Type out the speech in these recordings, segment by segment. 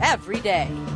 every day.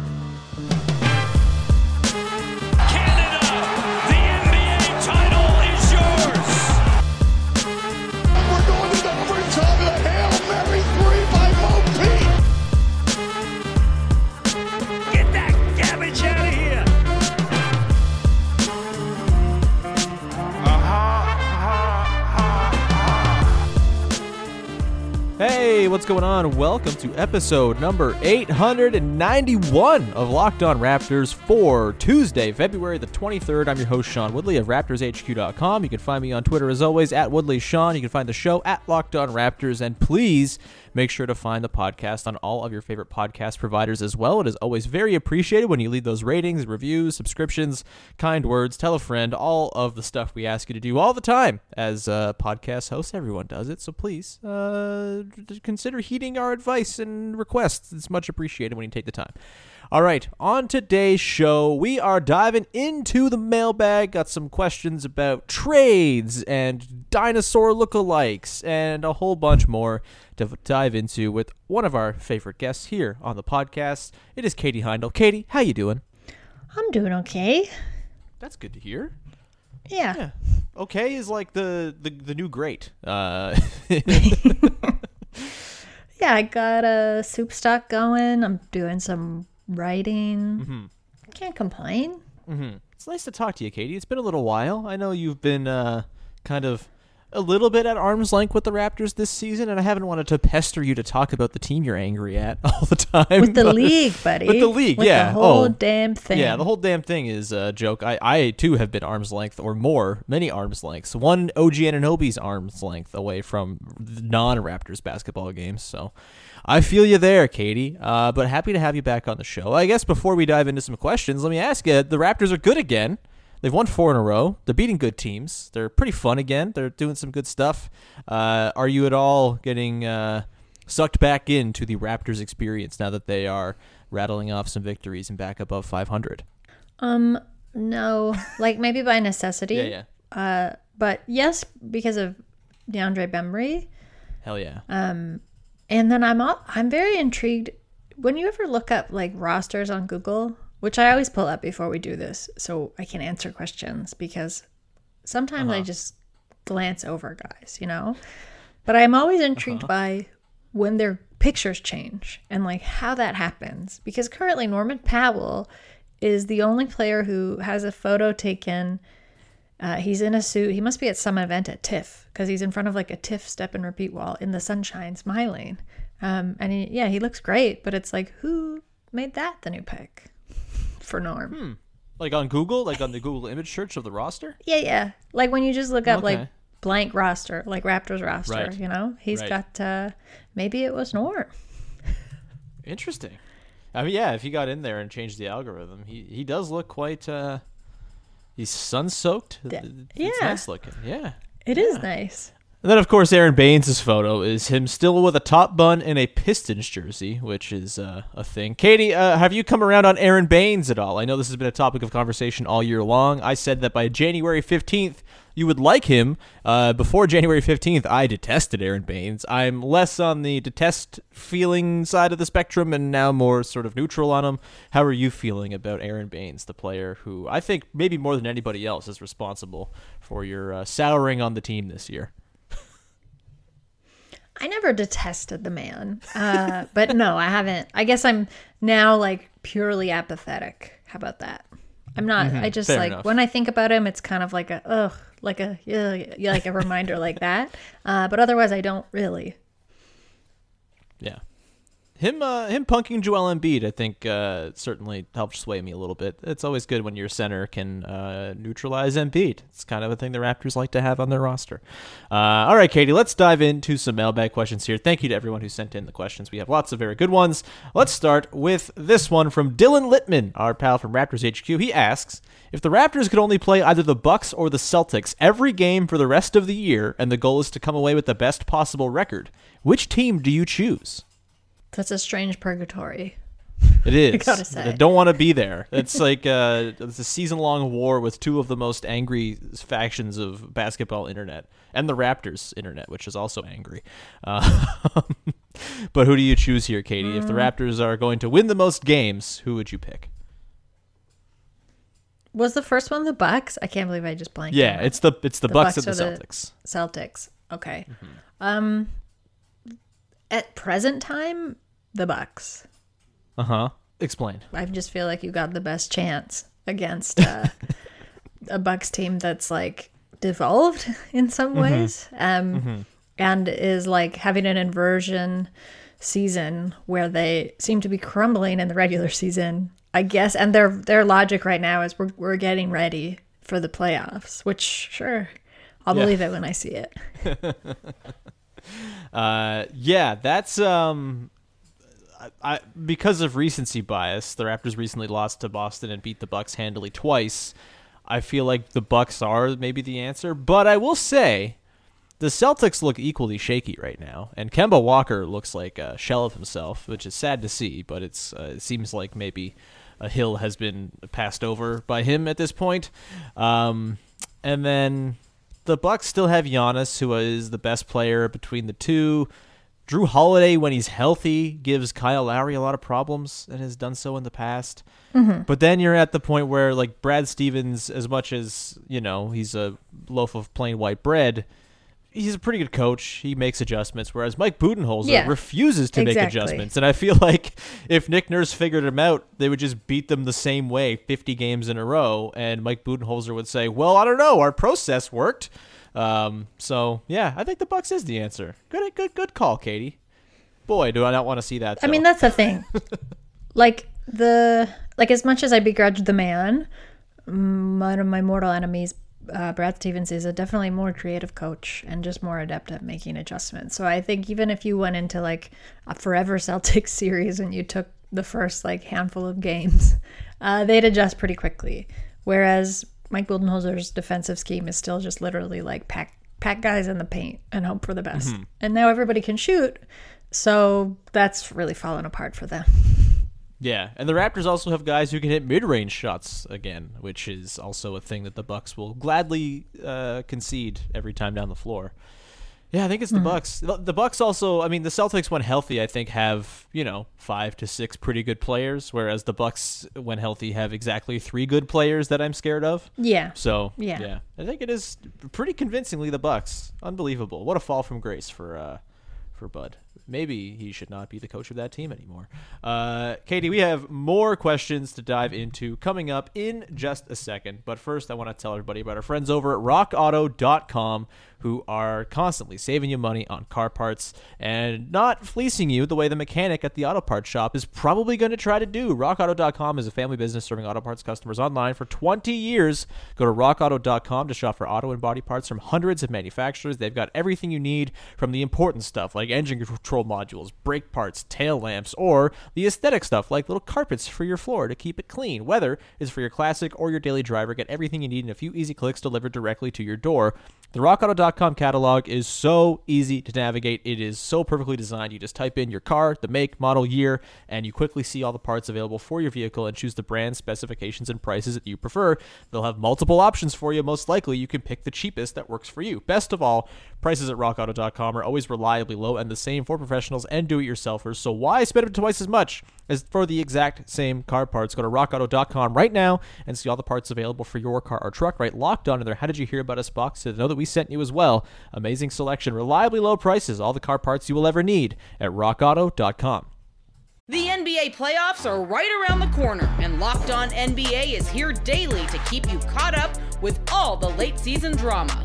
Hey, what's going on? Welcome to episode number 891 of Locked On Raptors for Tuesday, February the 23rd. I'm your host, Sean Woodley of RaptorsHQ.com. You can find me on Twitter as always at WoodleySean. You can find the show at Locked On Raptors. And please make sure to find the podcast on all of your favorite podcast providers as well. It is always very appreciated when you leave those ratings, reviews, subscriptions, kind words, tell a friend, all of the stuff we ask you to do all the time as uh, podcast hosts. Everyone does it. So please, uh, consider heeding our advice and requests. It's much appreciated when you take the time. All right, on today's show, we are diving into the mailbag. Got some questions about trades and dinosaur lookalikes and a whole bunch more to dive into with one of our favorite guests here on the podcast. It is Katie Heindl. Katie, how you doing? I'm doing okay. That's good to hear. Yeah. Yeah. Okay is like the the, the new great. Uh, Yeah, I got a soup stock going. I'm doing some writing. Mm-hmm. Can't complain. It's nice to talk to you, Katie. It's been a little while. I know you've been uh, kind of a little bit at arm's length with the Raptors this season, and I haven't wanted to pester you to talk about the team you're angry at all the time. With the league, buddy. With the league, With yeah. The whole oh, damn thing. Yeah, the whole damn thing is a joke. I, I too have been arm's length or more, many arm's lengths. One OG Anunoby's arm's length away from non-Raptors basketball games. So I feel you there, Katie. Uh, but happy to have you back on the show. I guess before we dive into some questions, let me ask you: the Raptors are good again. They've won four in a row. They're beating good teams. They're pretty fun again. They're doing some good stuff. Uh, are you at all getting uh, sucked back into the Raptors experience now that they are rattling off some victories and back above 500? Um, no, like maybe by necessity. Yeah, yeah. Uh, but yes, because of DeAndre Bembry. Hell yeah. And then I'm all, I'm very intrigued. When you ever look up like rosters on Google, which I always pull up before we do this, so I can answer questions because sometimes Uh-huh. I just glance over guys, you know. But I'm always intrigued Uh-huh. by when their pictures change and like how that happens because currently Norman Powell is the only player who has a photo taken. Uh, he's in a suit. He must be at some event at TIFF because he's in front of like a TIFF step and repeat wall in the sunshine, smiling. Um, and he, yeah, he looks great. But it's like, who made that the new pick for Norm? Like on Google, like on the Google image search of the roster? Yeah, yeah. Like when you just look up like blank roster, like Raptors roster, Right. you know, he's Right. got. uh Maybe it was Norm. Interesting. I mean, yeah, if he got in there and changed the algorithm, he, he does look quite uh, He's sun soaked. Yeah. It's nice looking. Yeah. It is nice. And then, of course, Aron Baynes' photo is him still with a top bun and a Pistons jersey, which is uh, a thing. Katie, uh, have you come around on Aron Baynes at all? I know this has been a topic of conversation all year long. I said that by January 15th, you would like him. Uh, before January 15th, I detested Aron Baynes. I'm less on the detest feeling side of the spectrum and now more sort of neutral on him. How are you feeling about Aron Baynes, the player who I think maybe more than anybody else is responsible for your uh, souring on the team this year? I never detested the man, uh, but no, I haven't. I guess I'm now like purely apathetic. How about that? I'm not. I just Mm-hmm. Fair like enough. when I think about him, it's kind of like a ugh, like a yeah, yeah, like a reminder like that. Uh, but otherwise, I don't really. Him uh, him punking Joel Embiid, I think, uh, certainly helped sway me a little bit. It's always good when your center can uh, neutralize Embiid. It's kind of a thing the Raptors like to have on their roster. Uh, all right, Katie, let's dive into some mailbag questions here. Thank you to everyone who sent in the questions. We have lots of very good ones. Let's start with this one from Dylan Littman, our pal from Raptors HQ. He asks, if the Raptors could only play either the Bucks or the Celtics every game for the rest of the year, and the goal is to come away with the best possible record, which team do you choose? That's a strange purgatory. It is. gotta say. I don't want to be there. It's like uh, it's a season-long war with two of the most angry factions of basketball internet, and the Raptors internet, which is also angry. Uh, but who do you choose here, Katie? If the Mm. Raptors are going to win the most games, who would you pick? Was the first one the Bucks? I can't believe I just blanked. Yeah, it's the it's the, Bucks, Bucks and the or the- Celtics. Celtics. Okay. Mm-hmm. Um, at present time, the Bucks. Uh huh. Explain. I just feel like you got the best chance against uh, a Bucks team that's like devolved in some Mm-hmm. ways, um, and is like having an inversion season where they seem to be crumbling in the regular season. I guess, and their their logic right now is we're we're getting ready for the playoffs, which sure, I'll Yeah. believe it when I see it. Uh, yeah, that's um, I, I because of recency bias, the Raptors recently lost to Boston and beat the Bucks handily twice. I feel like the Bucks are maybe the answer, but I will say the Celtics look equally shaky right now, and Kemba Walker looks like a shell of himself, which is sad to see. But it's uh, it seems like maybe a hill has been passed over by him at this point. Um, and then the Bucks still have Giannis, who is the best player between the two. Jrue Holiday, when he's healthy, gives Kyle Lowry a lot of problems and has done so in the past. Mm-hmm. But then you're at the point where, like, Brad Stevens, as much as, you know, he's a loaf of plain white bread, he's a pretty good coach. He makes adjustments, whereas Mike Budenholzer Yeah, refuses to make adjustments. And I feel like if Nick Nurse figured him out, they would just beat them the same way 50 games in a row. And Mike Budenholzer would say, well, I don't know. Our process worked. Um, so, yeah, I think the Bucks is the answer. Good, good, good call, Katie. Boy, do I not want to see that. I mean, that's the thing. like the like as much as I begrudge the man, one of my mortal enemies, uh, Brad Stevens, is a definitely more creative coach and just more adept at making adjustments. So I think even if you went into like a forever Celtics series and you took the first like handful of games, uh, they'd adjust pretty quickly. Whereas Mike Budenholzer's defensive scheme is still just literally like pack pack guys in the paint and hope for the best. And now everybody can shoot. So that's really fallen apart for them. Yeah, and the Raptors also have guys who can hit mid-range shots again, which is also a thing that the Bucks will gladly uh, concede every time down the floor. Yeah, I think it's the Bucks. The, Bucks also, I mean, the Celtics when healthy, I think have you know five to six pretty good players, whereas the Bucks when healthy have exactly three good players that I'm scared of. Yeah. So Yeah. yeah, I think it is pretty convincingly the Bucks. Unbelievable! What a fall from grace for uh, for Bud. Maybe he should not be the coach of that team anymore. Uh, Katie, we have more questions to dive into coming up in just a second. But first, I want to tell everybody about our friends over at RockAuto.com who are constantly saving you money on car parts and not fleecing you the way the mechanic at the auto parts shop is probably going to try to do. RockAuto.com is a family business serving auto parts customers online for 20 years. Go to RockAuto.com to shop for auto and body parts from hundreds of manufacturers. They've got everything you need from the important stuff like engine control modules, brake parts, tail lamps, or the aesthetic stuff like little carpets for your floor to keep it clean. Whether it's for your classic or your daily driver, get everything you need in a few easy clicks delivered directly to your door. The RockAuto.com catalog is so easy to navigate. It is so perfectly designed. You just type in your car, the make, model, year, and you quickly see all the parts available for your vehicle and choose the brand, specifications, and prices that you prefer. They'll have multiple options for you. Most likely, you can pick the cheapest that works for you. Best of all, prices at RockAuto.com are always reliably low and the same for professionals and do-it-yourselfers. So why spend up twice as much as for the exact same car parts? Go to RockAuto.com right now and see all the parts available for your car or truck. Right, locked on in their "How did you hear about us?" box to know that we sent you as well. Amazing selection, reliably low prices, all the car parts you will ever need at RockAuto.com. The NBA playoffs are right around the corner, and Locked On NBA is here daily to keep you caught up with all the late season drama.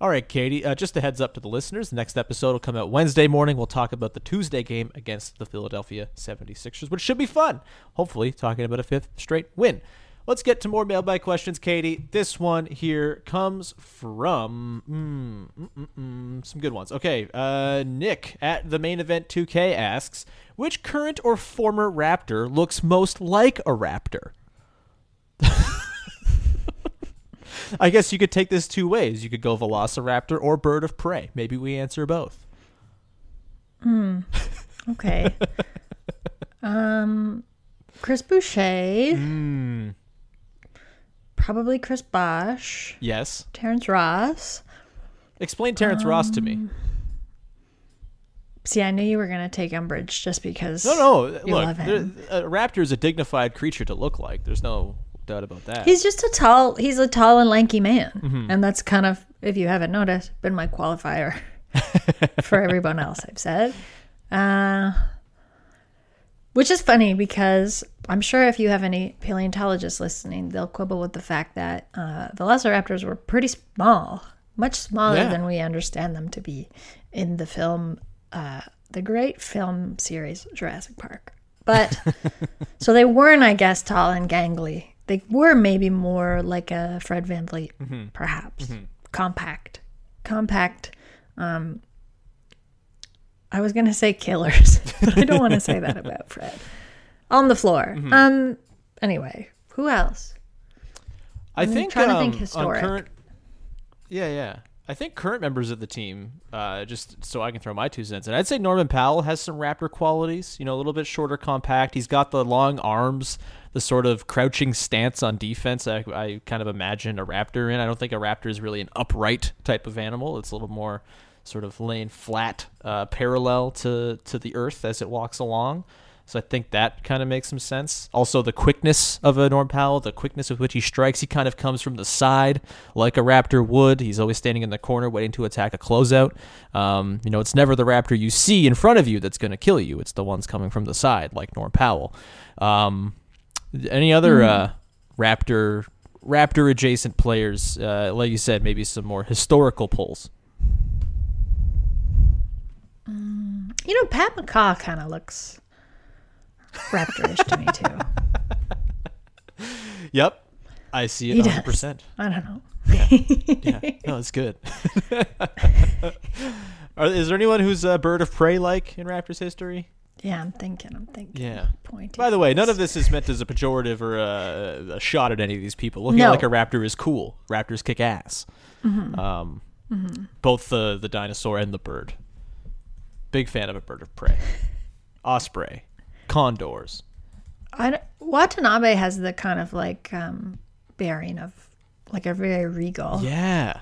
All right, Katie, uh, just a heads up to the listeners. The next episode will come out Wednesday morning. We'll talk about the Tuesday game against the Philadelphia 76ers, which should be fun. Hopefully, talking about a fifth straight win. Let's get to more mailbag questions, Katie. This one here comes from mm, mm, mm, mm, some good ones. Okay, uh, Nick at the main event 2K asks, which current or former Raptor looks most like a Raptor? I guess you could take this two ways. You could go Velociraptor or Bird of Prey. Maybe we answer both. Hmm. Okay. um, Chris Boucher. Hmm. Probably Chris Bosh. Yes. Terrence Ross. Explain Terrence Ross to me. Um, See, I knew you were gonna take umbrage just because. No, no. Look, there- a raptor is a dignified creature to look like. There's no doubt about that. He's just a tall. He's a tall and lanky man, Mhm. and that's kind of, if you haven't noticed, been my qualifier for everyone else. I've said, uh, which is funny because I'm sure if you have any paleontologists listening, they'll quibble with the fact that uh, velociraptors were pretty small, much smaller Yeah. than we understand them to be in the film, uh, the great film series Jurassic Park. But so they weren't, I guess, tall and gangly. They were maybe more like a Fred VanVleet, Mhm. perhaps. Mhm. Compact. Compact. Um, I was going to say killers, but I don't want to say that about Fred. On the floor. Mhm. Um. Anyway, who else? I I'm think trying to um, think historic. current. Yeah, yeah. I think current members of the team, uh, just so I can throw my two cents in, I'd say Norman Powell has some Raptor qualities. You know, a little bit shorter, compact. He's got the long arms, the sort of crouching stance on defense. I, I kind of imagine a Raptor in. I don't think a Raptor is really an upright type of animal. It's a little more sort of laying flat, uh, parallel to to the earth as it walks along. So I think that kind of makes some sense. Also, the quickness of a Norm Powell, the quickness with which he strikes, he kind of comes from the side like a Raptor would. He's always standing in the corner waiting to attack a closeout. Um, you know, it's never the Raptor you see in front of you that's going to kill you. It's the ones coming from the side like Norm Powell. Um, any other Hmm. uh, Raptor Raptor adjacent players? Uh, like you said, maybe some more historical pulls. You know, Pat McCaw kind of looks raptorish to me too. Yep, I see it. He 100. does. percent I don't know. yeah, yeah. No, it's good. Are, is there anyone who's a bird of prey like in Raptors history? Yeah, I'm thinking. I'm thinking. Yeah. Pointy By the way, none of this is meant as a pejorative or a, a shot at any of these people. Looking No. like a raptor is cool. Raptors kick ass. Mhm. Um, Mhm. both the the dinosaur and the bird. Big fan of a bird of prey. Osprey, condors. I Watanabe has the kind of like um, bearing of like a very regal. Yeah.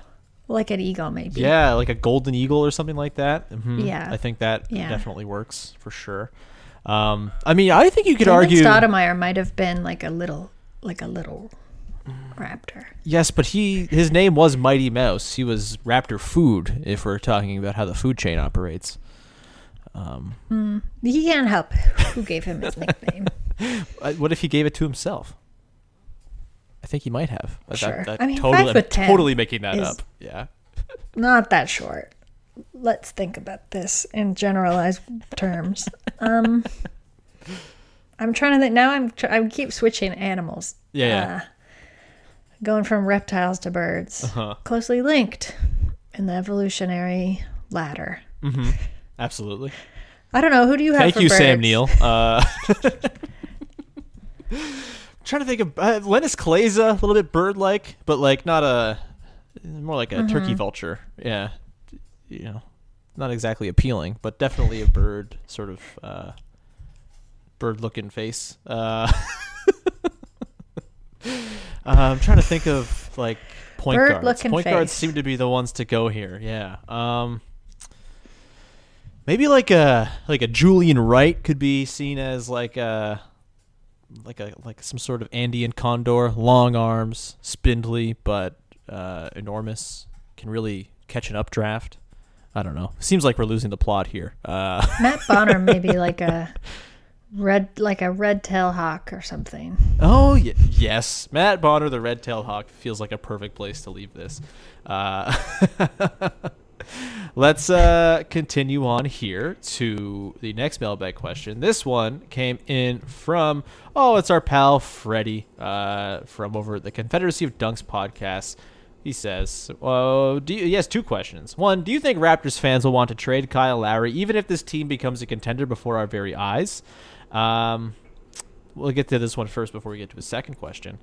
Like an eagle, maybe. Yeah, like a golden eagle or something like that. Mhm. Yeah. I think that Yeah. definitely works for sure. Um, I mean, I think you could Damon argue. Stoudamire might have been like a little, like a little raptor. Yes, but he his name was Mighty Mouse. He was Raptor Food. If we're talking about how the food chain operates. Um, Mm, he can't help who gave him his nickname. what if he gave it to himself? I think he might have. Sure. That, that I mean, totally, five foot I'm 10 totally making that up. Yeah. Not that short. Let's think about this in generalized terms. Um, I'm trying to think. Now I'm tr- I keep switching animals. Yeah, yeah. Uh, going from reptiles to birds. Uh-huh. Closely linked in the evolutionary ladder. Absolutely. I don't know. Who do you have Thank you, Sam birds? Neill. Uh, trying to think of uh, Linas Kleiza, a little bit bird-like, but like not a more like a Mm-hmm. turkey vulture. Yeah, you know, not exactly appealing, but definitely a bird sort of uh, bird-looking face. Uh, uh, I'm trying to think of like point guards. Bird-looking Point guards seem to be the ones to go here. Yeah. Um, maybe like a like a Julian Wright could be seen as like a like a like some sort of Andean condor, long arms, spindly but uh, enormous, can really catch an updraft. I don't know. Seems like we're losing the plot here. Uh, Matt Bonner maybe like a red like a red tail hawk or something. oh y- yes, Matt Bonner, the red-tailed hawk, feels like a perfect place to leave this. Uh, Let's uh, continue on here to the next mailbag question. This one came in from, oh, it's our pal Freddie uh, from over at the Confederacy of Dunks podcast. He says, oh, do you, he has two questions. One, do you think Raptors fans will want to trade Kyle Lowry even if this team becomes a contender before our very eyes? Um, we'll get to this one first before we get to his second question.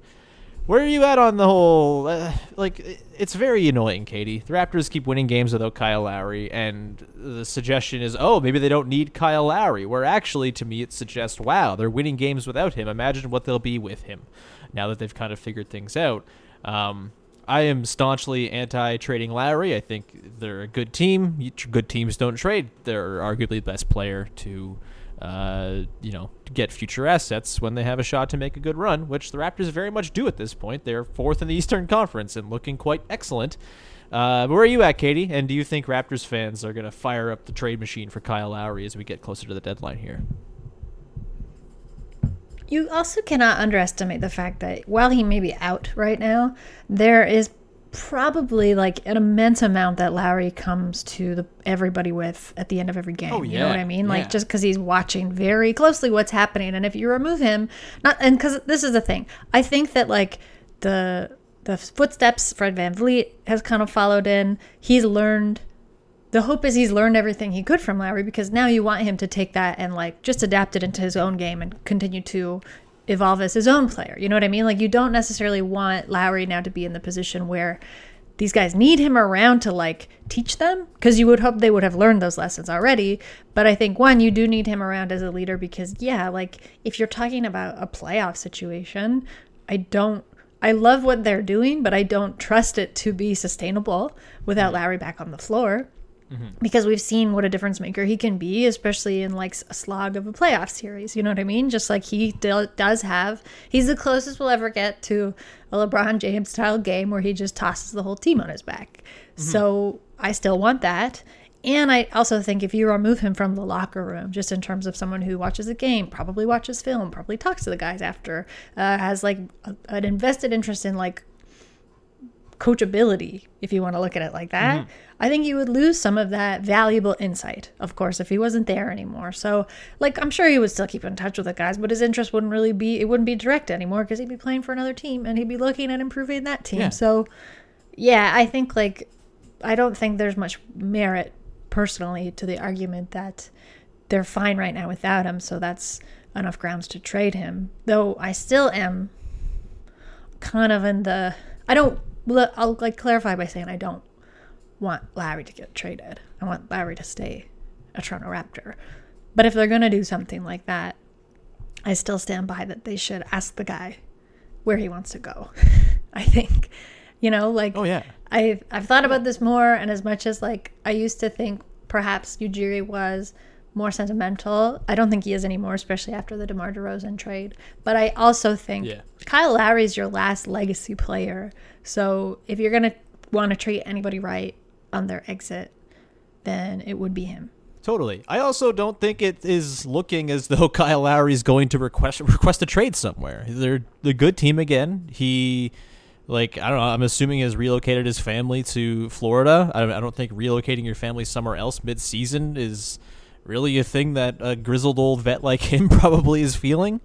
Where are you at on the whole? Uh, like, it's very annoying, Katie. The Raptors keep winning games without Kyle Lowry, and the suggestion is, oh, maybe they don't need Kyle Lowry. Where actually, to me, it suggests, wow, they're winning games without him. Imagine what they'll be with him now that they've kind of figured things out. Um, I am staunchly anti-trading Lowry. I think they're a good team. Good teams don't trade. They're arguably the best player to uh, you know, get future assets when they have a shot to make a good run, which the Raptors very much do at this point. They're fourth in the Eastern Conference and looking quite excellent. Uh, where are you at, Katie? And do you think Raptors fans are going to fire up the trade machine for Kyle Lowry as we get closer to the deadline here? You also cannot underestimate the fact that while he may be out right now, there is probably like an immense amount that Lowry comes to the everybody with at the end of every game. Oh, yeah. You know what I mean? yeah. Like just because he's watching very closely what's happening, and if you remove him, not and because this is the thing, I think that like the the footsteps Fred VanVleet has kind of followed in. He's learned the hope is he's learned everything he could from Lowry because now you want him to take that and like just adapt it into his own game and continue to evolve as his own player. You know what I mean? Like you don't necessarily want Lowry now to be in the position where these guys need him around to like teach them because you would hope they would have learned those lessons already. But I think one, you do need him around as a leader because yeah, like if you're talking about a playoff situation, I don't I love what they're doing, but I don't trust it to be sustainable without mm. Lowry back on the floor because we've seen what a difference maker he can be, especially in like a slog of a playoff series. You know what I mean? Just like he do- does have, he's the closest we'll ever get to a LeBron James style game where he just tosses the whole team on his back. So I still want that. And I also think if you remove him from the locker room, just in terms of someone who watches a game, probably watches film, probably talks to the guys after, uh, has like a, an invested interest in like coachability, if you want to look at it like that, mm-hmm. I think you would lose some of that valuable insight, of course, if he wasn't there anymore. So, like, I'm sure he would still keep in touch with the guys, but his interest wouldn't really be, it wouldn't be direct anymore because he'd be playing for another team and he'd be looking at improving that team. Yeah. So, yeah, I think, like, I don't think there's much merit personally to the argument that they're fine right now without him. So, that's enough grounds to trade him. Though I still am kind of in the I don't I'll like clarify by saying I don't want Lowry to get traded. I want Lowry to stay a Toronto Raptor. But if they're going to do something like that, I still stand by that they should ask the guy where he wants to go. I think you know like Oh, yeah. I've I've thought about this more and as much as like I used to think perhaps Ujiri was more sentimental. I don't think he is anymore, especially after the DeMar DeRozan trade. But I also think Yeah. Kyle Lowry is your last legacy player. So if you're gonna want to treat anybody right on their exit, then it would be him. Totally. I also don't think it is looking as though Kyle Lowry is going to request request a trade somewhere. They're the good team again. He, like, I don't know. I'm assuming has relocated his family to Florida. I don't, I don't think relocating your family somewhere else mid season is really a thing that a grizzled old vet like him probably is feeling.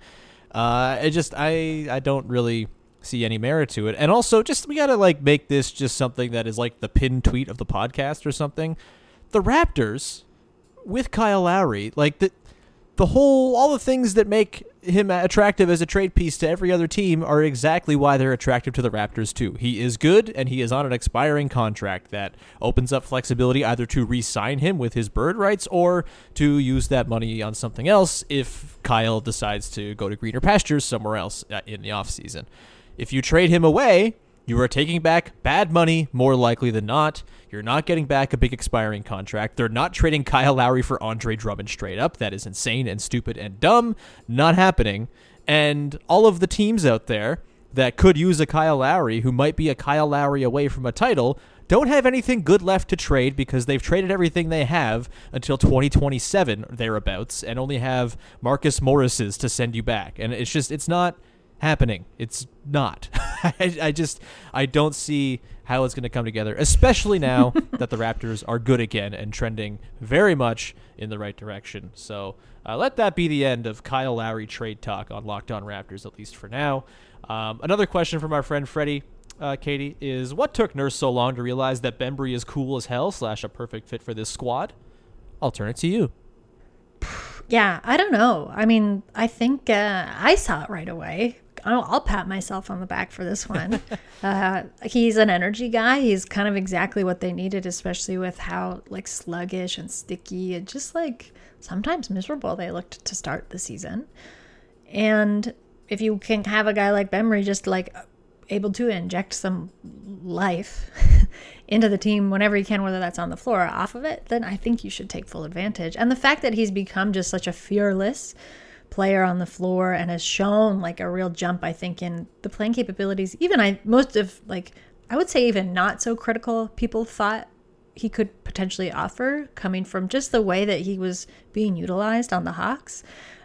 Uh, just I I don't really see any merit to it. And also, just we gotta like make this just something that is like the pin tweet of the podcast or something. The Raptors with Kyle Lowry, like the the whole all the things that make him attractive as a trade piece to every other team are exactly why they're attractive to the Raptors too. He is good and he is on an expiring contract that opens up flexibility either to re-sign him with his bird rights or to use that money on something else if Kyle decides to go to greener pastures somewhere else uh, in the offseason. If you trade him away, you are taking back bad money more likely than not. You're not getting back a big expiring contract. They're not trading Kyle Lowry for Andre Drummond straight up. That is insane and stupid and dumb. Not happening. And all of the teams out there that could use a Kyle Lowry, who might be a Kyle Lowry away from a title, don't have anything good left to trade because they've traded everything they have until 2027 thereabouts and only have Marcus Morris's to send you back. And it's just, it's not happening. It's not. I, I, just I don't see how it's going to come together, especially now that the Raptors are good again and trending very much in the right direction. So uh, let that be the end of Kyle Lowry trade talk on Locked On Raptors, at least for now. Um, another question from our friend Freddie. Uh, Katie is what took Nurse so long to realize that Bembry is cool as hell slash a perfect fit for this squad? I'll turn it to you. Yeah, I don't know. I mean, I think uh, I saw it right away. I'll, I'll, pat myself on the back for this one. uh, he's an energy guy. He's kind of exactly what they needed, especially with how like sluggish and sticky and just like sometimes miserable they looked to start the season. And if you can have a guy like Bembry just like able to inject some life into the team whenever he can, whether that's on the floor or off of it, then I think you should take full advantage. And the fact that he's become just such a fearless player on the floor and has shown like a real jump i think in the playing capabilities even i most of like i would say even not so critical people thought he could potentially offer coming from just the way that he was being utilized on the hawks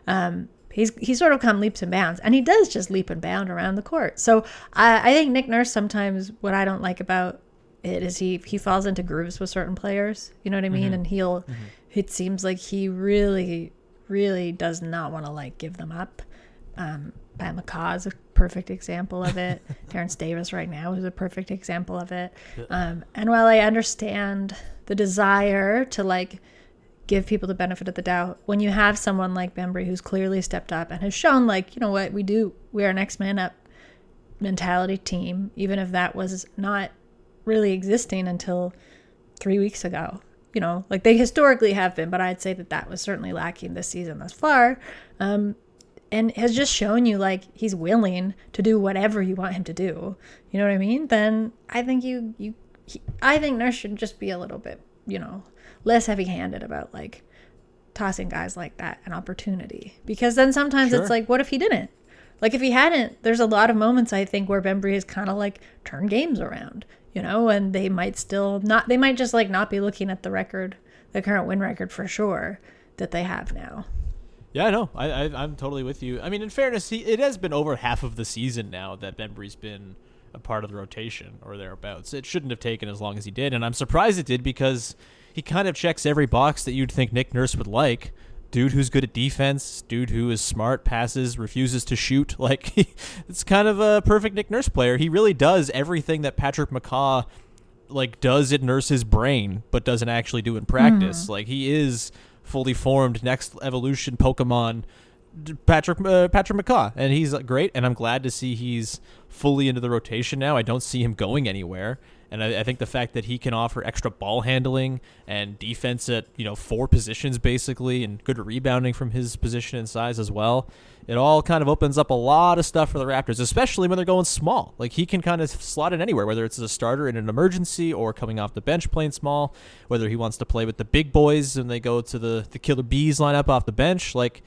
um, he's he's sort of come leaps and bounds and he does just leap and bound around the court so i, I think nick nurse sometimes what i don't like about it is he he falls into grooves with certain players you know what i mean mm-hmm. and he'll mm-hmm. it seems like he really really does not want to like give them up. Um, Pat McCaw is a perfect example of it. Terrence Davis right now is a perfect example of it. Um, and while I understand the desire to like give people the benefit of the doubt, when you have someone like Bembry who's clearly stepped up and has shown like, you know what, we do, we are next man up mentality team, even if that was not really existing until three weeks ago you know, like they historically have been, but I'd say that that was certainly lacking this season thus far. Um, and has just shown you like he's willing to do whatever you want him to do. You know what I mean? Then I think you you he, I think Nurse should just be a little bit, you know, less heavy-handed about like tossing guys like that an opportunity because then sometimes sure. it's like what if he didn't? Like if he hadn't, there's a lot of moments I think where Bembry has kind of like turned games around you know, and they might still not, they might just like not be looking at the record, the current win record for sure that they have now. Yeah, no, I, I am totally with you. I mean, in fairness, he, it has been over half of the season now that Bembry's been a part of the rotation or thereabouts. It shouldn't have taken as long as he did, and I'm surprised it did because he kind of checks every box that you'd think Nick Nurse would like dude who's good at defense, dude who is smart, passes, refuses to shoot. Like it's kind of a perfect Nick Nurse player. He really does everything that Patrick McCaw like does in Nurse's brain, but doesn't actually do in practice. Mm-hmm. Like he is fully formed next evolution Pokemon Patrick uh, Patrick McCaw, and he's great. And I'm glad to see he's fully into the rotation now. I don't see him going anywhere. And I, I, think the fact that he can offer extra ball handling and defense at you know four positions basically, and good rebounding from his position and size as well, it all kind of opens up a lot of stuff for the Raptors, especially when they're going small. Like he can kind of slot in anywhere, whether it's as a starter in an emergency or coming off the bench playing small. Whether he wants to play with the big boys and they go to the the killer bees lineup off the bench, like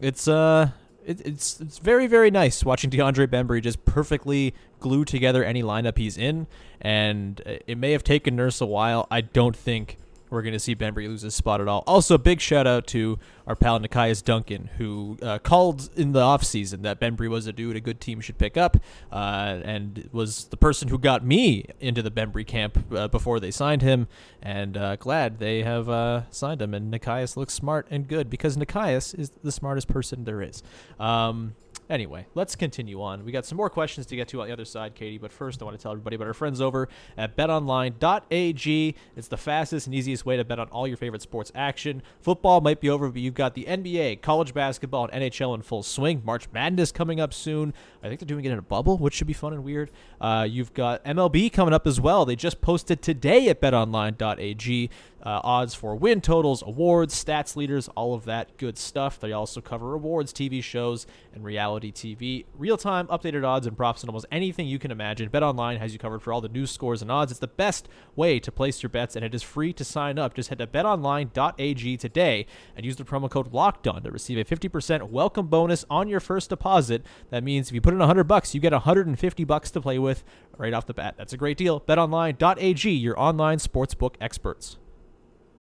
it's uh it, it's it's very very nice watching DeAndre Bembry just perfectly glue together any lineup he's in, and uh, it may have taken Nurse a while. I don't think we're going to see Bembry lose his spot at all. Also, big shout out to our pal Nekias Duncan, who uh, called in the offseason that Bembry was a dude a good team should pick up, uh, and was the person who got me into the Bembry camp uh, before they signed him. And uh, glad they have uh, signed him. And Nekias looks smart and good because Nekias is the smartest person there is. Um, Anyway, let's continue on. We got some more questions to get to on the other side, Katie, but first I want to tell everybody about our friends over at betonline.ag. It's the fastest and easiest way to bet on all your favorite sports action. Football might be over, but you've got the NBA, college basketball, and NHL in full swing. March Madness coming up soon. I think they're doing it in a bubble, which should be fun and weird. Uh, you've got MLB coming up as well. They just posted today at betonline.ag uh, odds for win totals, awards, stats leaders, all of that good stuff. They also cover awards, TV shows, and reality TV. Real time updated odds and props on almost anything you can imagine. BetOnline has you covered for all the news scores and odds. It's the best way to place your bets, and it is free to sign up. Just head to betonline.ag today and use the promo code LOCKEDON to receive a 50% welcome bonus on your first deposit. That means if you put in 100 bucks, you get 150 bucks to play with right off the bat. That's a great deal. BetOnline.ag, your online sportsbook experts.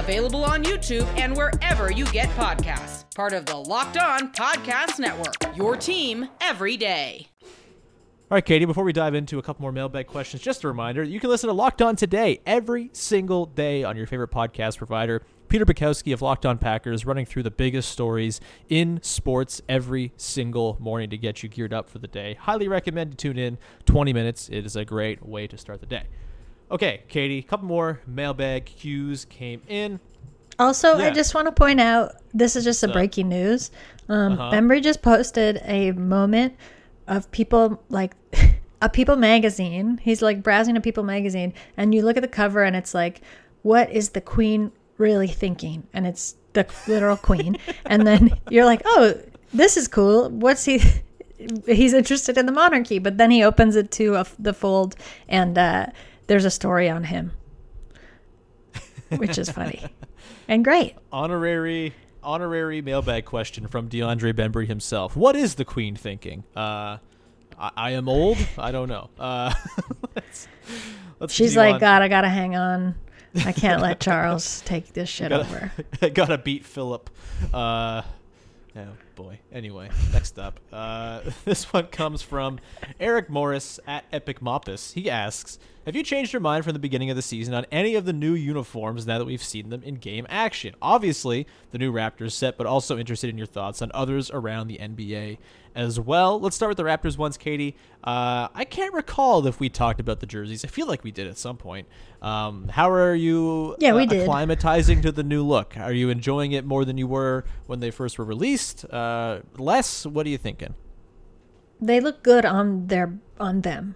available on YouTube and wherever you get podcasts. Part of the Locked On Podcast Network, your team every day. All right, Katie, before we dive into a couple more mailbag questions, just a reminder you can listen to Locked On today every single day on your favorite podcast provider. Peter Bukowski of Locked On Packers running through the biggest stories in sports every single morning to get you geared up for the day. Highly recommend to tune in 20 minutes. It is a great way to start the day. Okay, Katie, a couple more mailbag cues came in. Also, I just want to point out this is just a breaking news. Um, Uh-huh. Just posted a moment of people like a People magazine. He's like browsing a People magazine, and you look at the cover, and it's like, "What is the Queen really thinking?" And it's the literal Queen, and then you're like, "Oh, this is cool. What's he?" He's interested in the monarchy, but then he opens it to a, the fold, and uh, there's a story on him, which is funny and great. Honorary honorary mailbag question from DeAndre Bembry himself. What is the Queen thinking? Uh, I, I am old. I don't know. Uh, let's, let's She's like, on. God, I gotta hang on. I can't let Charles take this shit over. gotta, gotta beat Philip. Uh, boy. Anyway, next up, uh, this one comes from Eric Morris at Epic Moppus. He asks, "Have you changed your mind from the beginning of the season on any of the new uniforms now that we've seen them in game action? Obviously, the new Raptors set, but also interested in your thoughts on others around the NBA." As well, let's start with the Raptors ones, Katie. Uh, I can't recall if we talked about the jerseys. I feel like we did at some point. Um, how are you? Yeah, we uh, did. acclimatizing to the new look? Are you enjoying it more than you were when they first were released? Uh, less? What are you thinking? They look good on their on them.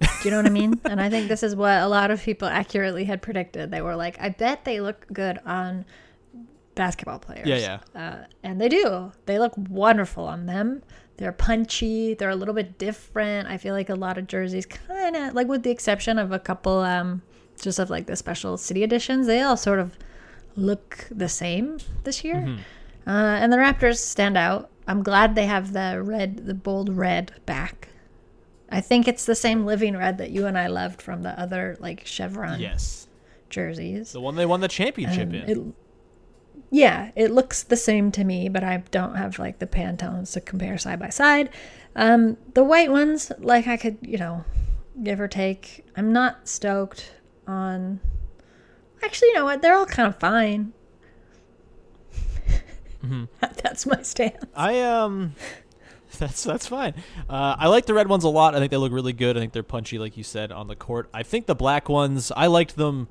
Do you know what I mean? and I think this is what a lot of people accurately had predicted. They were like, I bet they look good on basketball players. Yeah, yeah. Uh, and they do. They look wonderful on them. They're punchy. They're a little bit different. I feel like a lot of jerseys kind of like, with the exception of a couple, um, just of like the special city editions, they all sort of look the same this year. Mm-hmm. Uh, and the Raptors stand out. I'm glad they have the red, the bold red back. I think it's the same living red that you and I loved from the other like chevron Yes, jerseys. the one they won the championship Um, in. it, yeah, it looks the same to me, but I don't have like the Pantones to compare side by side. Um, the white ones, like I could, you know, give or take. I'm not stoked on. Actually, you know what? They're all kind of fine. Mm-hmm. That's my stance. I um, that's that's fine. Uh, I like the red ones a lot. I think they look really good. I think they're punchy, like you said, on the court. I think the black ones. I liked them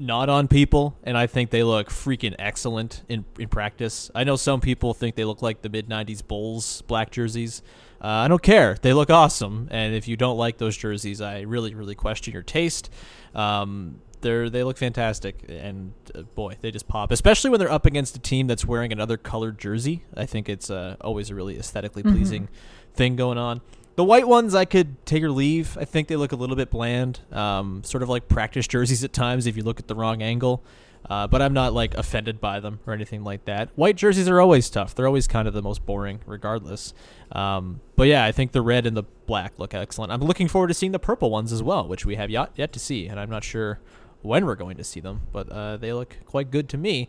not on people, and I think they look freaking excellent in in practice. I know some people think they look like the mid '90s Bulls black jerseys. Uh, I don't care. They look awesome, and if you don't like those jerseys, I really, really question your taste. Um, they're they look fantastic, and uh, boy, they just pop. Especially when they're up against a team that's wearing another colored jersey. I think it's uh, always a really aesthetically pleasing thing going on. The white ones, I could take or leave. I think they look a little bit bland, um, sort of like practice jerseys at times if you look at the wrong angle. Uh, but I'm not like offended by them or anything like that. White jerseys are always tough. They're always kind of the most boring, regardless. Um, but yeah, I think the red and the black look excellent. I'm looking forward to seeing the purple ones as well, which we have yet yet to see, and I'm not sure when we're going to see them, but uh, they look quite good to me.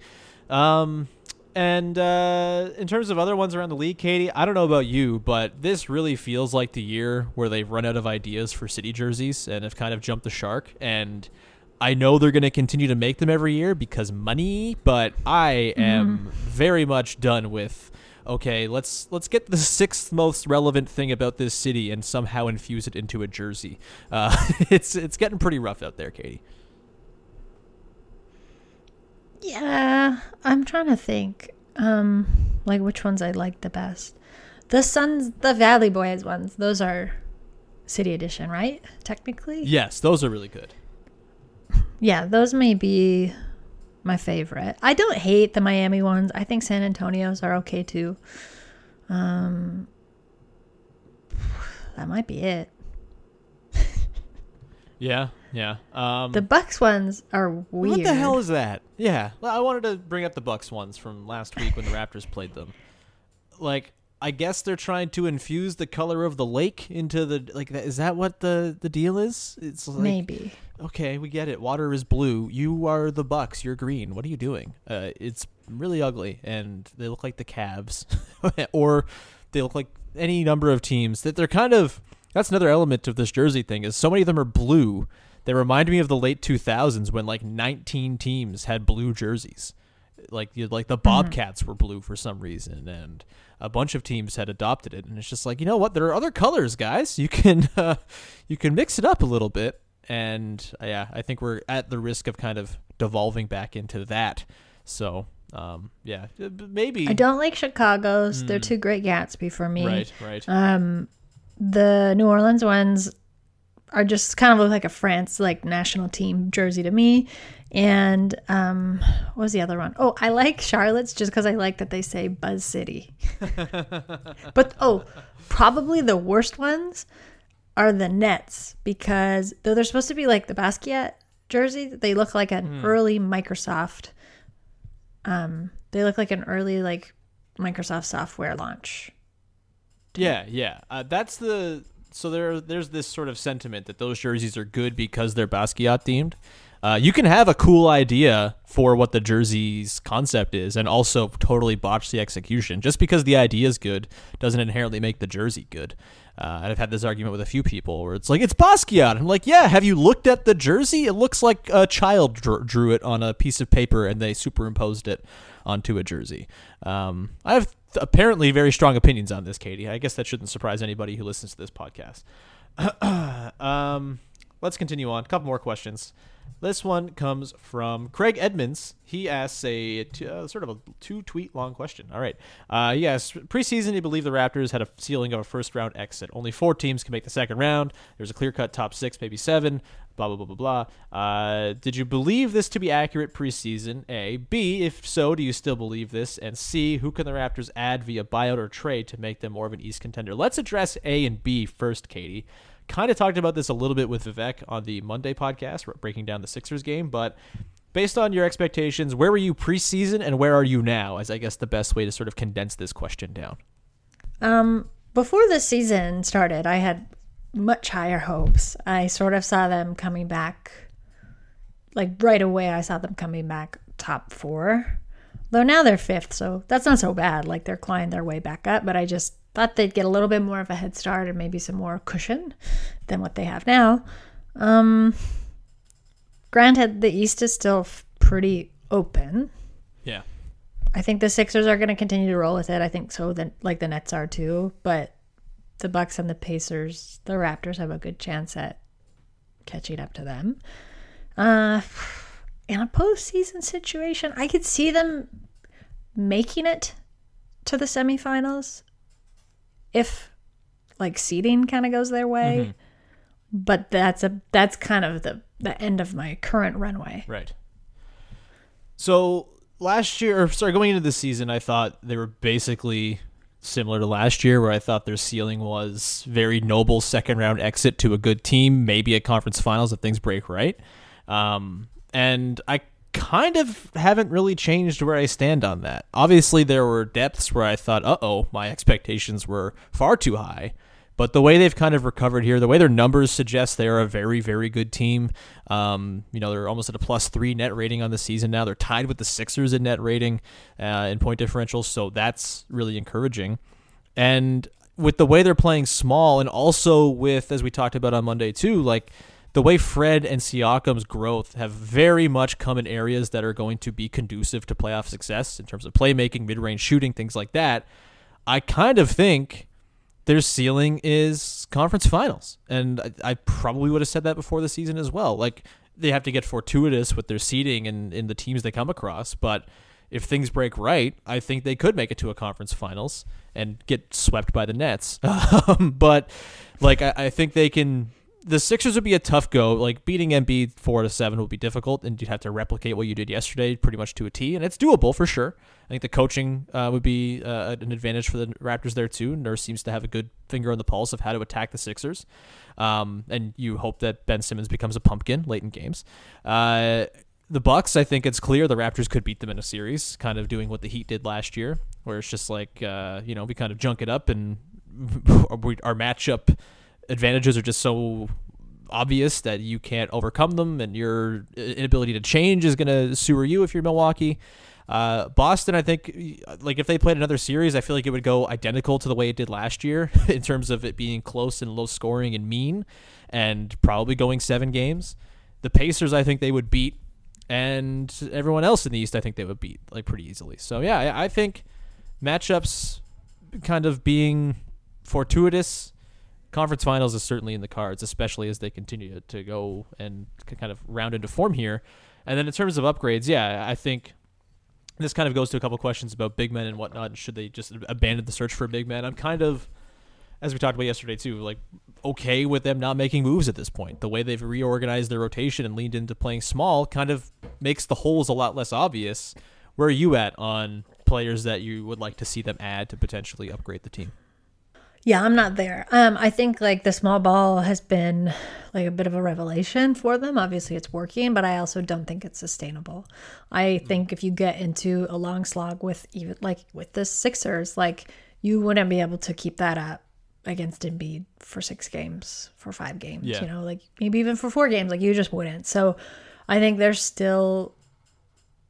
Um, and uh, in terms of other ones around the league, Katie, I don't know about you, but this really feels like the year where they've run out of ideas for city jerseys and have kind of jumped the shark. And I know they're going to continue to make them every year because money, but I am very much done with. Okay, let's let's get the sixth most relevant thing about this city and somehow infuse it into a jersey. Uh, it's it's getting pretty rough out there, Katie. Yeah, I'm trying to think. Um, like which ones I like the best. The Suns, the Valley Boys ones. Those are City Edition, right? Technically. Yes, those are really good. Yeah, those may be my favorite. I don't hate the Miami ones. I think San Antonio's are okay too. Um, that might be it. Yeah, yeah. Um, The Bucks ones are weird. What the hell is that? Yeah, well, I wanted to bring up the Bucks ones from last week when the Raptors played them. Like, I guess they're trying to infuse the color of the lake into the like. Is that what the the deal is? It's like, Maybe. Okay, we get it. Water is blue. You are the Bucks. You're green. What are you doing? Uh, it's really ugly, and they look like the Cavs, or they look like any number of teams. That they're kind of. That's another element of this jersey thing. Is so many of them are blue. They remind me of the late 2000s when like 19 teams had blue jerseys. Like you like the Bobcats were blue for some reason, and a bunch of teams had adopted it. And it's just like you know what? There are other colors, guys. You can uh, you can mix it up a little bit and uh, yeah, I think we're at the risk of kind of devolving back into that. So, um, yeah, uh, maybe. I don't like Chicago's. They're too great Gatsby for me. Right, right. Um, the New Orleans ones are just kind of look like a France like national team jersey to me. And um, what was the other one? Oh, I like Charlotte's just because I like that they say Buzz City. but oh, probably the worst ones are the Nets because though they're supposed to be like the Basquiat jersey, they look like an early Microsoft. Um, they look like an early like Microsoft software launch. yeah, yeah. Uh, that's the so there. There's this sort of sentiment that those jerseys are good because they're Basquiat themed. Uh, you can have a cool idea for what the jersey's concept is, and also totally botch the execution. Just because the idea is good doesn't inherently make the jersey good. Uh, and I've had this argument with a few people where it's like it's Basquiat. I'm like, yeah. Have you looked at the jersey? It looks like a child drew, drew it on a piece of paper and they superimposed it onto a jersey. Um, I have apparently very strong opinions on this, Katie. I guess that shouldn't surprise anybody who listens to this podcast. um, let's continue on. A couple more questions. This one comes from Craig Edmonds. He asks a uh, sort of a two tweet long question. All right. Uh, yes, preseason, you believe the Raptors had a ceiling of a first round exit. Only four teams can make the second round. There's a clear cut top six, maybe seven. Blah blah blah blah blah. Uh, did you believe this to be accurate preseason? A. B. If so, do you still believe this? And C. Who can the Raptors add via buyout or trade to make them more of an East contender? Let's address A and B first, Katie kind of talked about this a little bit with Vivek on the Monday podcast, breaking down the Sixers game. But based on your expectations, where were you preseason and where are you now? As I guess the best way to sort of condense this question down. Um, before the season started, I had much higher hopes. I sort of saw them coming back, like right away. I saw them coming back top four. Though now they're fifth, so that's not so bad. Like they're climbing their way back up, but I just thought they'd get a little bit more of a head start and maybe some more cushion than what they have now. Um, granted, the East is still f- pretty open. Yeah. I think the Sixers are going to continue to roll with it. I think so. Then, like the Nets are too. But the Bucks and the Pacers, the Raptors have a good chance at catching up to them. Uh, in a postseason situation, I could see them making it to the semifinals if like seeding kind of goes their way. but that's a that's kind of the the end of my current runway. Right. So last year, or sorry, going into the season, I thought they were basically similar to last year, where I thought their ceiling was very noble second round exit to a good team, maybe a conference finals if things break right. Um, and I kind of haven't really changed where I stand on that. Obviously, there were depths where I thought, uh oh, my expectations were far too high. But the way they've kind of recovered here, the way their numbers suggest they are a very, very good team. Um, you know, they're almost at a plus three net rating on the season now. They're tied with the Sixers in net rating uh, in point differential, so that's really encouraging. And with the way they're playing small, and also with, as we talked about on Monday too, like the way Fred and Siakam's growth have very much come in areas that are going to be conducive to playoff success in terms of playmaking, mid range shooting, things like that. I kind of think their ceiling is conference finals. And I, I, probably would have said that before the season as well. Like they have to get fortuitous with their seeding and in the teams they come across, but if things break right, I think they could make it to a conference finals and get swept by the Nets. Um, but like I, I think they can the Sixers would be a tough go. Like beating Embiid four to seven would be difficult, and you'd have to replicate what you did yesterday pretty much to a T, and it's doable for sure. I think the coaching uh, would be uh, an advantage for the Raptors there too. Nurse seems to have a good finger on the pulse of how to attack the Sixers, um, and you hope that Ben Simmons becomes a pumpkin late in games. Uh, the Bucks, I think it's clear the Raptors could beat them in a series, kind of doing what the Heat did last year, where it's just like uh, you know we kind of junk it up and our matchup advantages are just so obvious that you can't overcome them, and your inability to change is going to sewer you if you're Milwaukee. Uh, Boston, I think, like if they played another series, I feel like it would go identical to the way it did last year in terms of it being close and low scoring and mean, and probably going seven games. The Pacers, I think they would beat, and everyone else in the East, I think they would beat like pretty easily. So yeah, I, I think matchups kind of being fortuitous conference finals is certainly in the cards, especially as they continue to go and kind of round into form here. And then in terms of upgrades, yeah, I think this kind of goes to a couple questions about big men and whatnot. Should they just abandon the search for a big man? I'm kind of, as we talked about yesterday too, like okay with them not making moves at this point. The way they've reorganized their rotation and leaned into playing small kind of makes the holes a lot less obvious. Where are you at on players that you would like to see them add to potentially upgrade the team? Yeah, I'm not there. Um, I think like the small ball has been like a bit of a revelation for them. Obviously, it's working, but I also don't think it's sustainable. I think if you get into a long slog with even like with the Sixers, like you wouldn't be able to keep that up against Embiid for six games, for five games. Yeah. You know, like maybe even for four games. Like you just wouldn't. So, I think there's still.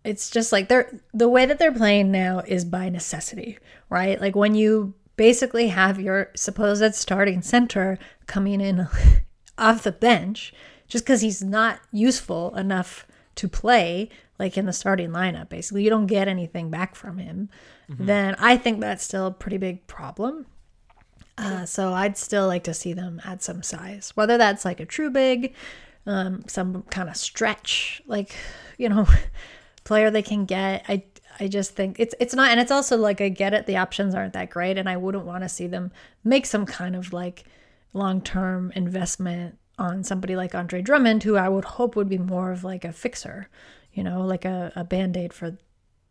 It's just like they're the way that they're playing now is by necessity, right? Like when you basically have your supposed starting center coming in off the bench just because he's not useful enough to play like in the starting lineup basically. You don't get anything back from him. Mm-hmm. then i think that's still a pretty big problem. Uh, so i'd still like to see them add some size. Whether that's like a true big um, some kind of stretch like you know player they can get. I I just think it's it's not, and it's also like I get it. The options aren't that great, and I wouldn't want to see them make some kind of like long term investment on somebody like Andre Drummond, who I would hope would be more of like a fixer, you know, like a, a band aid for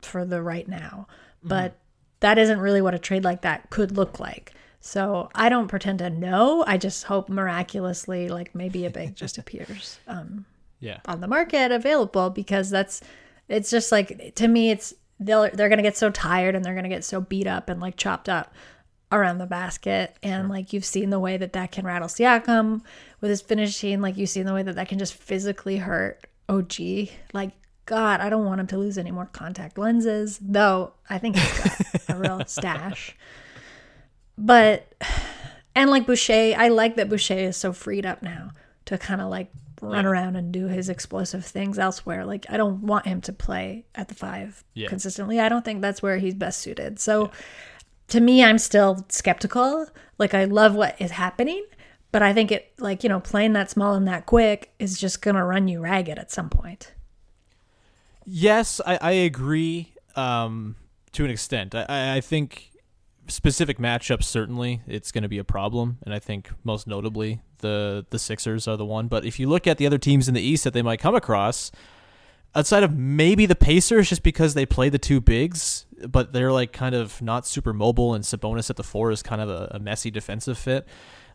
for the right now. Mm-hmm. But that isn't really what a trade like that could look like. So I don't pretend to know. I just hope miraculously, like maybe a big just appears um, yeah. on the market available because that's it's just like to me it's they'll they're gonna get so tired and they're gonna get so beat up and like chopped up around the basket. And sure. like you've seen the way that that can rattle Siakam with his finishing like you've seen the way that that can just physically hurt OG like God I don't want him to lose any more contact lenses though I think he's got a real stash. But and like Boucher I like that Boucher is so freed up now to kind of like run around and do his explosive things elsewhere. Like I don't want him to play at the five yeah. consistently. I don't think that's where he's best suited. So yeah. to me, I'm still skeptical. Like I love what is happening, but I think it like, you know, playing that small and that quick is just gonna run you ragged at some point. Yes, I, I agree um, to an extent. I, I think specific matchups, certainly it's going to be a problem, and I think most notably the the Sixers are the one. But if you look at the other teams in the East that they might come across, outside of maybe the Pacers, just because they play the two bigs, but they're like kind of not super mobile, and Sabonis at the four is kind of a, a messy defensive fit.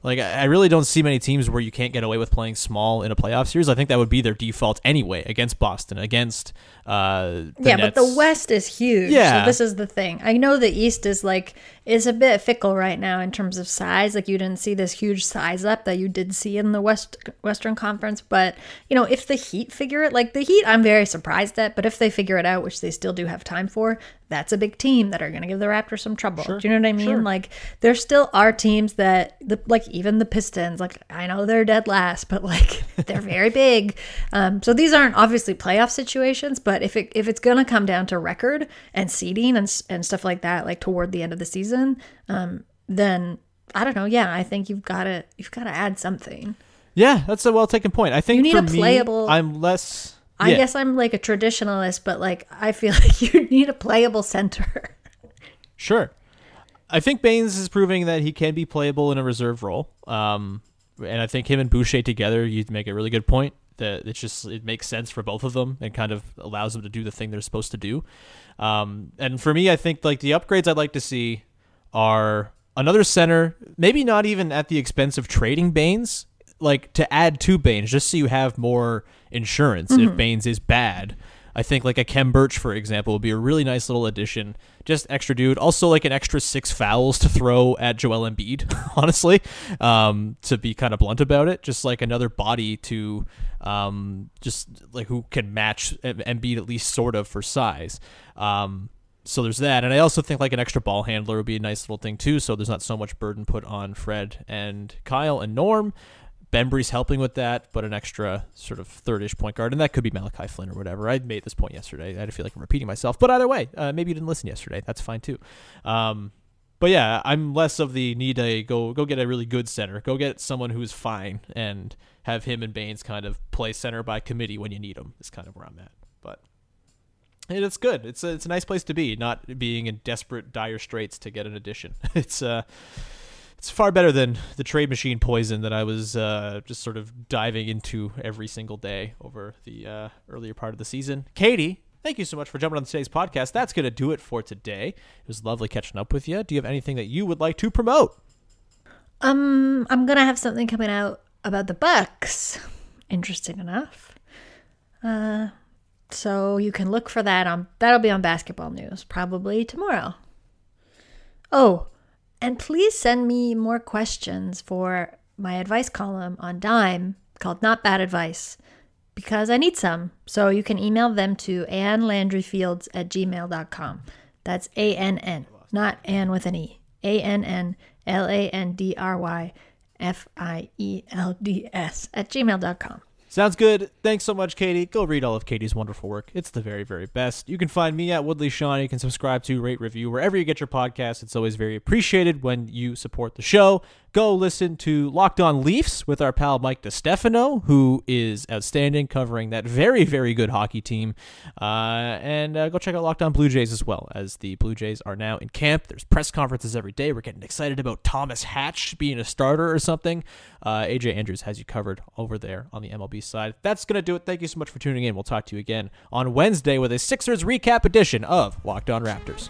Like I really don't see many teams where you can't get away with playing small in a playoff series. I think that would be their default anyway against Boston, against uh, the yeah, but the West is huge. Yeah. So this is the thing. I know the East is like is a bit fickle right now in terms of size. Like you didn't see this huge size up that you did see in the West Western Conference, but you know, if the Heat figure it, like the Heat I'm very surprised at, but if they figure it out, which they still do have time for, that's a big team that are going to give the Raptors some trouble. Do you know what I mean? Like there still are teams that the like even the Pistons, like I know they're dead last, but like they're very big. Um, so these aren't obviously playoff situations, but if it if it's going to come down to record and seeding and and stuff like that, like toward the end of the season, um, then I don't know. Yeah, I think you've got to you've got to add something. Yeah, that's a well taken point. I think You need for a me, I'm less. I yeah. guess I'm like a traditionalist, but like I feel like you need a playable center. Sure. I think Baynes is proving that he can be playable in a reserve role. Um, and I think him and Boucher together, you make a really good point that it's just it makes sense for both of them and kind of allows them to do the thing they're supposed to do. Um, and for me, I think like the upgrades I'd like to see are another center, maybe not even at the expense of trading Baynes, like to add to Baynes just so you have more insurance if Baynes is bad. I think like a Khem Birch, for example, would be a really nice little addition. Just extra dude. Also like an extra six fouls to throw at Joel Embiid, honestly, um, to be kind of blunt about it. Just like another body to um, just like who can match Em- Embiid at least sort of for size. Um, so there's that, and I also think like an extra ball handler would be a nice little thing too. So there's not so much burden put on Fred and Kyle and Norm. Bembry's helping with that, but an extra sort of third-ish point guard, and that could be Malachi Flynn or whatever. I made this point yesterday. I feel like I'm repeating myself, but either way, uh, maybe you didn't listen yesterday. That's fine too. Um, but yeah, I'm less of the need to go go get a really good center. Go get someone who's fine and have him and Baynes kind of play center by committee when you need them. Is kind of where I'm at. But it's good. It's a, it's a nice place to be, not being in desperate dire straits to get an addition. It's uh it's far better than the trade machine poison that I was uh, just sort of diving into every single day over the uh, earlier part of the season. Katie, thank you so much for jumping on today's podcast. That's going to do it for today. It was lovely catching up with you. Do you have anything that you would like to promote? Um, I'm gonna have something coming out about the Bucks. Interesting enough. Uh, so you can look for that on that'll be on basketball news probably tomorrow. Oh, and please send me more questions for my advice column on Dime called Not Bad Advice because I need some. So you can email them to annlandryfields at gmail.com. That's A N N, not Ann with an E. A N N L A N D R Y F I E L D S at gmail.com. Sounds good. Thanks so much, Katie. Go read all of Katie's wonderful work. It's the very, very best. You can find me at Woodley Sean. You can subscribe to, rate, review wherever you get your podcasts. It's always very appreciated when you support the show. Go listen to Locked On Leafs with our pal Mike DeStefano, who is outstanding, covering that very, very good hockey team. Uh, and uh, go check out Locked On Blue Jays as well, as the Blue Jays are now in camp. There's press conferences every day. We're getting excited about Thomas Hatch being a starter or something. Uh, AJ Andrews has you covered over there on the MLB side. That's going to do it. Thank you so much for tuning in. We'll talk to you again on Wednesday with a Sixers recap edition of Locked On Raptors.